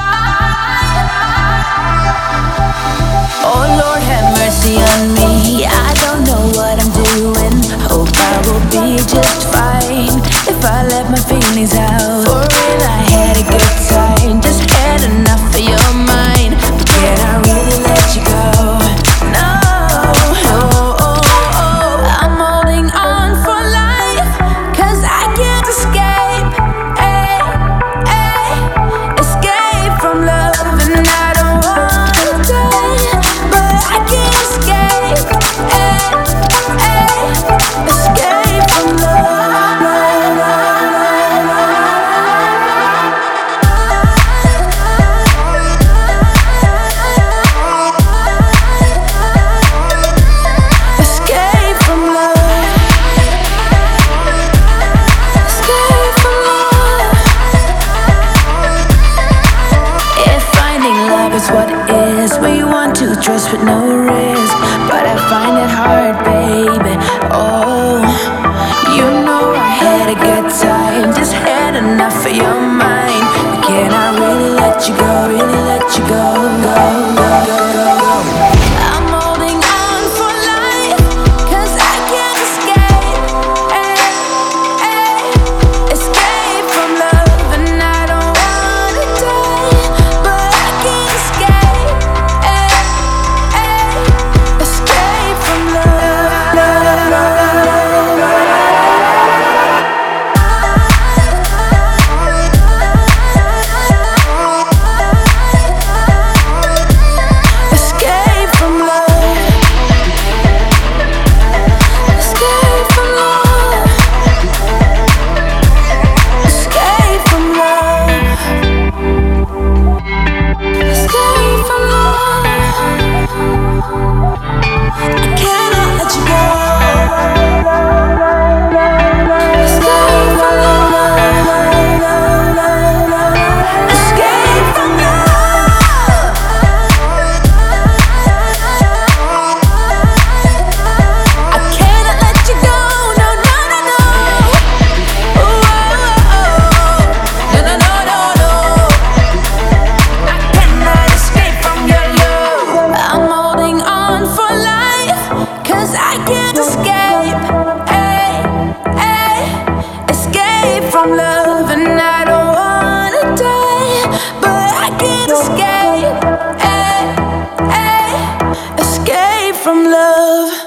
Bye. want to trust with no risk, but I find it hard, baby. Oh. from love.